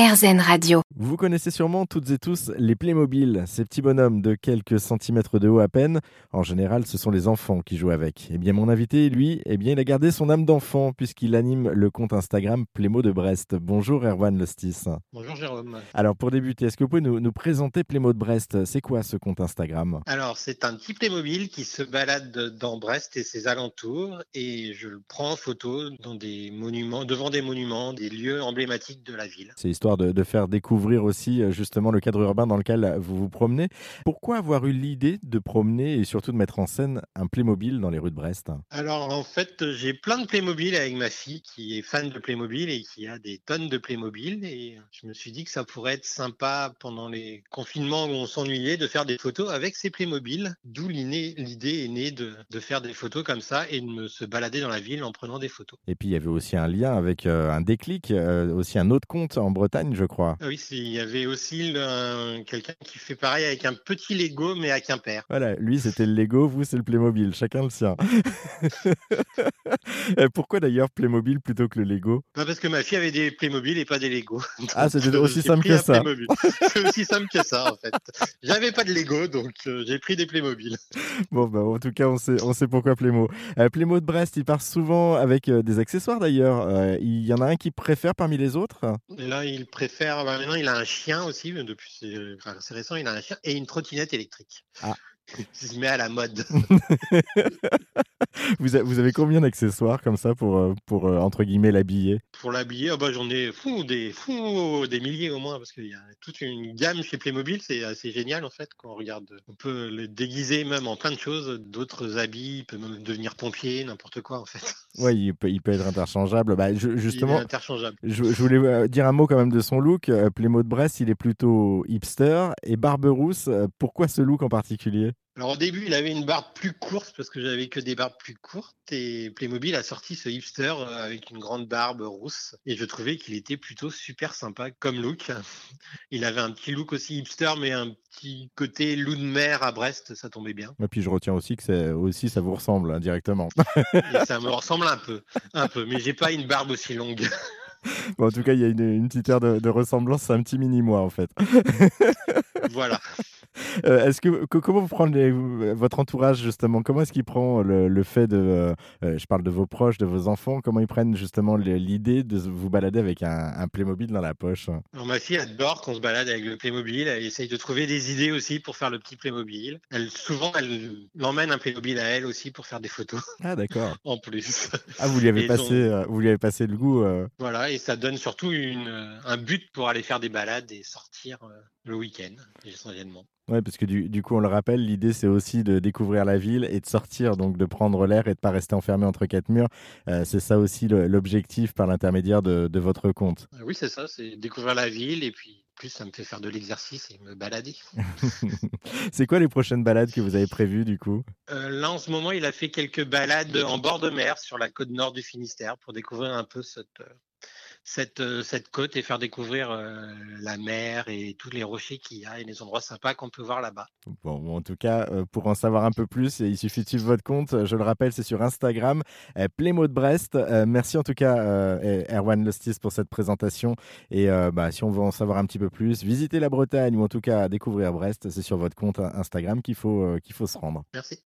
RZN Radio. Vous connaissez sûrement toutes et tous les Playmobil, ces petits bonhommes de quelques centimètres de haut à peine. En général, ce sont les enfants qui jouent avec. Eh bien, mon invité, lui, eh bien, il a gardé son âme d'enfant puisqu'il anime le compte Instagram Playmo de Brest. Bonjour Erwan Lostis. Bonjour Jérôme. Alors, pour débuter, est-ce que vous pouvez nous, nous présenter Playmo de Brest? C'est quoi ce compte Instagram? Alors, c'est un petit Playmobil qui se balade dans Brest et ses alentours et je le prends en photo dans des monuments, devant des monuments, des lieux emblématiques de la ville. C'est histoire de, de faire découvrir aussi euh, justement le cadre urbain dans lequel vous vous promenez. Pourquoi avoir eu l'idée de promener et surtout de mettre en scène un Playmobil dans les rues de Brest? Alors, en fait, j'ai plein de Playmobil avec ma fille qui est fan de Playmobil et qui a des tonnes de Playmobil et je me suis dit que ça pourrait être sympa pendant les confinements où on s'ennuyait de faire des photos avec ces Playmobil, d'où l'idée est née de, de faire des photos comme ça et de me se balader dans la ville en prenant des photos. Et puis il y avait aussi un lien avec euh, un déclic, euh, aussi un autre compte en Bretagne, je crois. Ah oui, il y avait aussi un- quelqu'un qui fait pareil avec un petit Lego mais à Quimper. Voilà, lui c'était le Lego, vous c'est le Playmobil, chacun le sien. Pourquoi d'ailleurs Playmobil plutôt que le Lego? Pas parce que ma fille avait des Playmobil et pas des Lego. Ah, c'était euh, aussi simple que un ça. C'est aussi simple que ça en fait. J'avais pas de Lego donc euh, j'ai pris des Playmobil. Bon, bah, en tout cas, on sait, on sait pourquoi Playmo. Euh, Playmo de Brest, il part souvent avec euh, des accessoires d'ailleurs. Il y en a un qui préfère parmi les autres? Là, il préfère. bah, maintenant, il a un chien aussi. Depuis c'est récent, il a un chien et une trottinette électrique. Ah. Il se met à la mode. vous, avez combien d'accessoires comme ça pour, euh, pour euh, entre guillemets, l'habiller? Pour l'habiller, ah bah, j'en ai fou, des, fou, des milliers au moins, parce qu'il y a toute une gamme chez Playmobil, c'est assez génial en fait quand on regarde. On peut le déguiser même en plein de choses, d'autres habits, il peut même devenir pompier, n'importe quoi en fait. Ouais, il peut, il peut être interchangeable. Bah, je- Il est justement, interchangeable. je, je voulais euh, dire un mot quand même de son look. Playmo de Brest, il est plutôt hipster et Barberousse. Pourquoi ce look en particulier? Alors au début, il avait une barbe plus courte parce que j'avais que des barbes plus courtes et Playmobil a sorti ce hipster euh, avec une grande barbe rousse et je trouvais qu'il était plutôt super sympa comme look. Il avait un petit look aussi hipster mais un petit côté loup de mer à Brest, ça tombait bien. Et puis je retiens aussi que aussi ça vous ressemble hein, directement. Et ça me ressemble un peu, un peu, mais j'ai pas une barbe aussi longue. Bon, en tout cas, il y a une, une petite aire de, de ressemblance. C'est un petit mini moi en fait. voilà. Euh, est-ce que, que- comment vous prenez votre entourage justement? Comment est-ce qu'il prend le, le fait de, euh, euh, je parle de vos proches, de vos enfants, comment ils prennent justement l'idée de vous balader avec un, un Playmobil dans la poche? Alors, ma fille adore qu'on se balade avec le Playmobil. Elle essaye de trouver des idées aussi pour faire le petit Playmobil. Elle, souvent, elle l'emmène un Playmobil à elle aussi pour faire des photos Ah d'accord. en plus. Ah vous lui avez Et passé, donc- vous lui avez passé le goût. euh. Voilà, et ça donne surtout une, un but pour aller faire des balades et sortir le week-end, essentiellement. Ouais, parce que du, du coup, on le rappelle, l'idée c'est aussi de découvrir la ville et de sortir, donc de prendre l'air et de pas rester enfermé entre quatre murs. Euh, c'est ça aussi l'objectif par l'intermédiaire de, de votre compte. Euh, Oui, c'est ça, c'est découvrir la ville et puis plus ça me fait faire de l'exercice et me balader. c'est quoi les prochaines balades que vous avez prévues du coup? Euh, là, en ce moment, il a fait quelques balades en bord de mer sur la côte nord du Finistère pour découvrir un peu cette, cette, euh, cette côte et faire découvrir euh, la mer et tous les rochers qu'il y a et les endroits sympas qu'on peut voir là-bas. Bon, en tout cas, euh, pour en savoir un peu plus, il suffit de suivre votre compte. Je le rappelle, c'est sur Instagram, Playmo de Brest. Merci en tout cas, euh, Erwan Lostis, pour cette présentation. Et bah, si on veut en savoir un petit peu plus, visiter la Bretagne ou en tout cas découvrir Brest, c'est sur votre compte Instagram qu'il faut, qu'il faut se rendre. Merci.